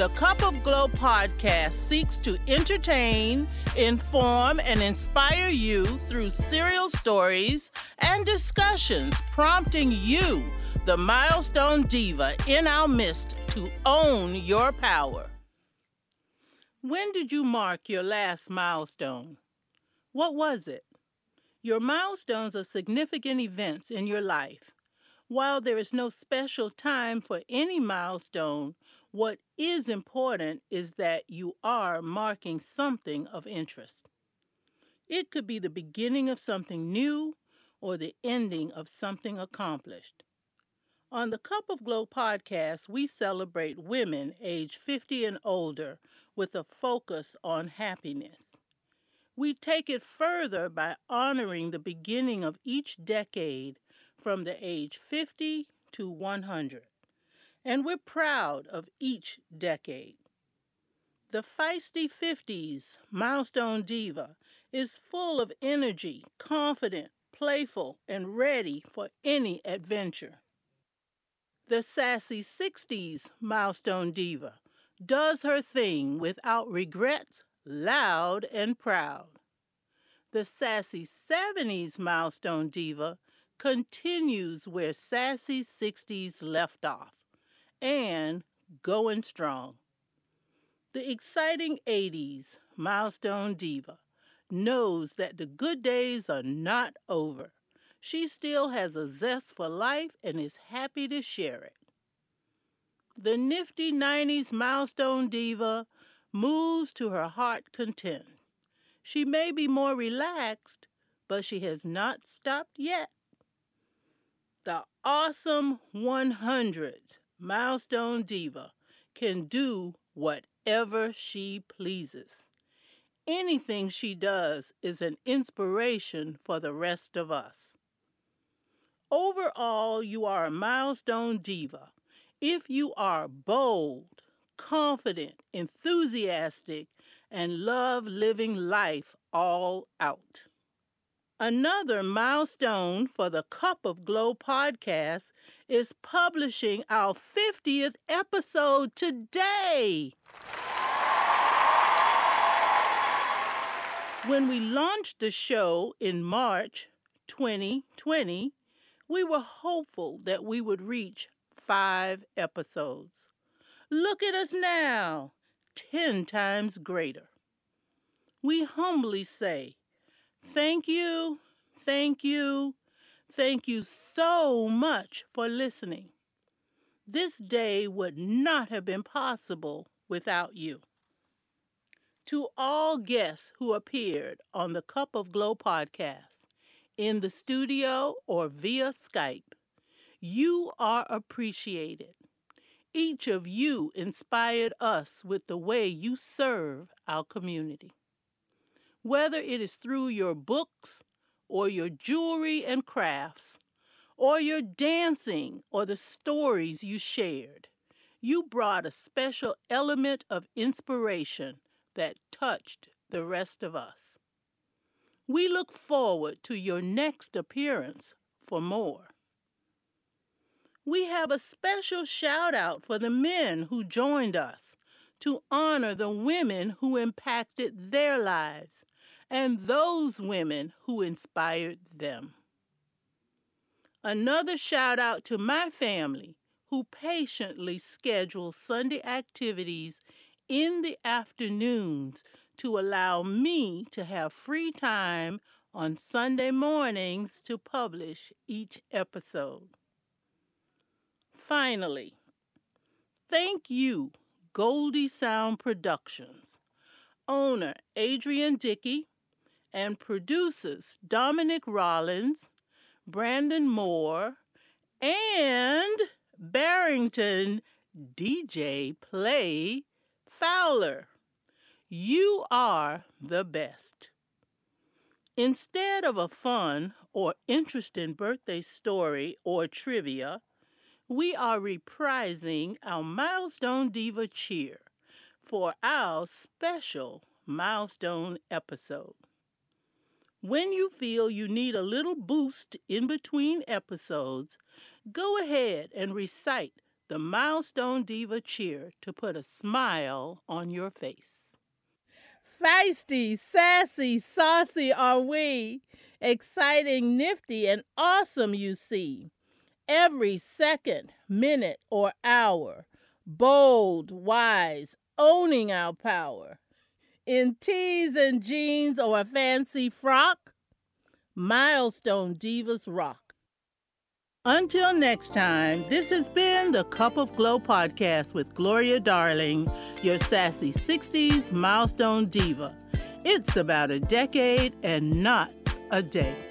The Cup of Glo podcast seeks to entertain, inform, and inspire you through serial stories and discussions, prompting you, the milestone diva in our midst, to own your power. When did you mark your last milestone? What was it? Your milestones are significant events in your life. While there is no special time for any milestone, what is important is that you are marking something of interest. It could be the beginning of something new or the ending of something accomplished. On the Cup of Glo podcast, we celebrate women age 50 and older with a focus on happiness. We take it further by honoring the beginning of each decade from the age 50 to 100. And we're proud of each decade. The feisty 50s milestone diva is full of energy, confident, playful, and ready for any adventure. The sassy 60s milestone diva does her thing without regrets, loud and proud. The sassy 70s milestone diva continues where Sassy 60s left off and going strong. The exciting 80s milestone diva knows that the good days are not over. She still has a zest for life and is happy to share it. The nifty 90s milestone diva moves to her heart content. She may be more relaxed, but she has not stopped yet the awesome 100 milestone diva can do whatever she pleases. Anything she does is an inspiration for the rest of us. Overall, you are a milestone diva if you are bold, confident, enthusiastic, and love living life all out. Another milestone for the Cup of Glo podcast is publishing our 50th episode today. When we launched the show in March 2020, we were hopeful that we would reach five episodes. Look at us now, 10 times greater. We humbly say, Thank you, thank you, thank you so much for listening. This day would not have been possible without you. To all guests who appeared on the Cup of Glo podcast, in the studio or via Skype, you are appreciated. Each of you inspired us with the way you serve our community whether it is through your books or your jewelry and crafts, or your dancing or the stories you shared. You brought a special element of inspiration that touched the rest of us. We look forward to your next appearance for more. We have a special shout out for the men who joined us to honor the women who impacted their lives and those women who inspired them. Another shout out to my family who patiently schedule Sunday activities in the afternoons to allow me to have free time on Sunday mornings to publish each episode. Finally, thank you, Goldie Sound Productions, owner Adrian Dickey, and producers Dominic Rollins, Brandon Moore, and Barrington DJ Play Fowler. You are the best. Instead of a fun or interesting birthday story or trivia, we are reprising our Milestone Diva cheer for our special milestone episode. When you feel you need a little boost in between episodes, go ahead and recite the Milestone Diva cheer to put a smile on your face. Feisty, sassy, saucy are we, exciting, nifty, and awesome you see. Every second, minute, or hour, bold, wise, owning our power in tees and jeans or a fancy frock, Milestone Divas rock. Until next time, this has been the Cup of Glo podcast with Gloria Darling, your sassy 60s milestone diva. It's about a decade and not a day.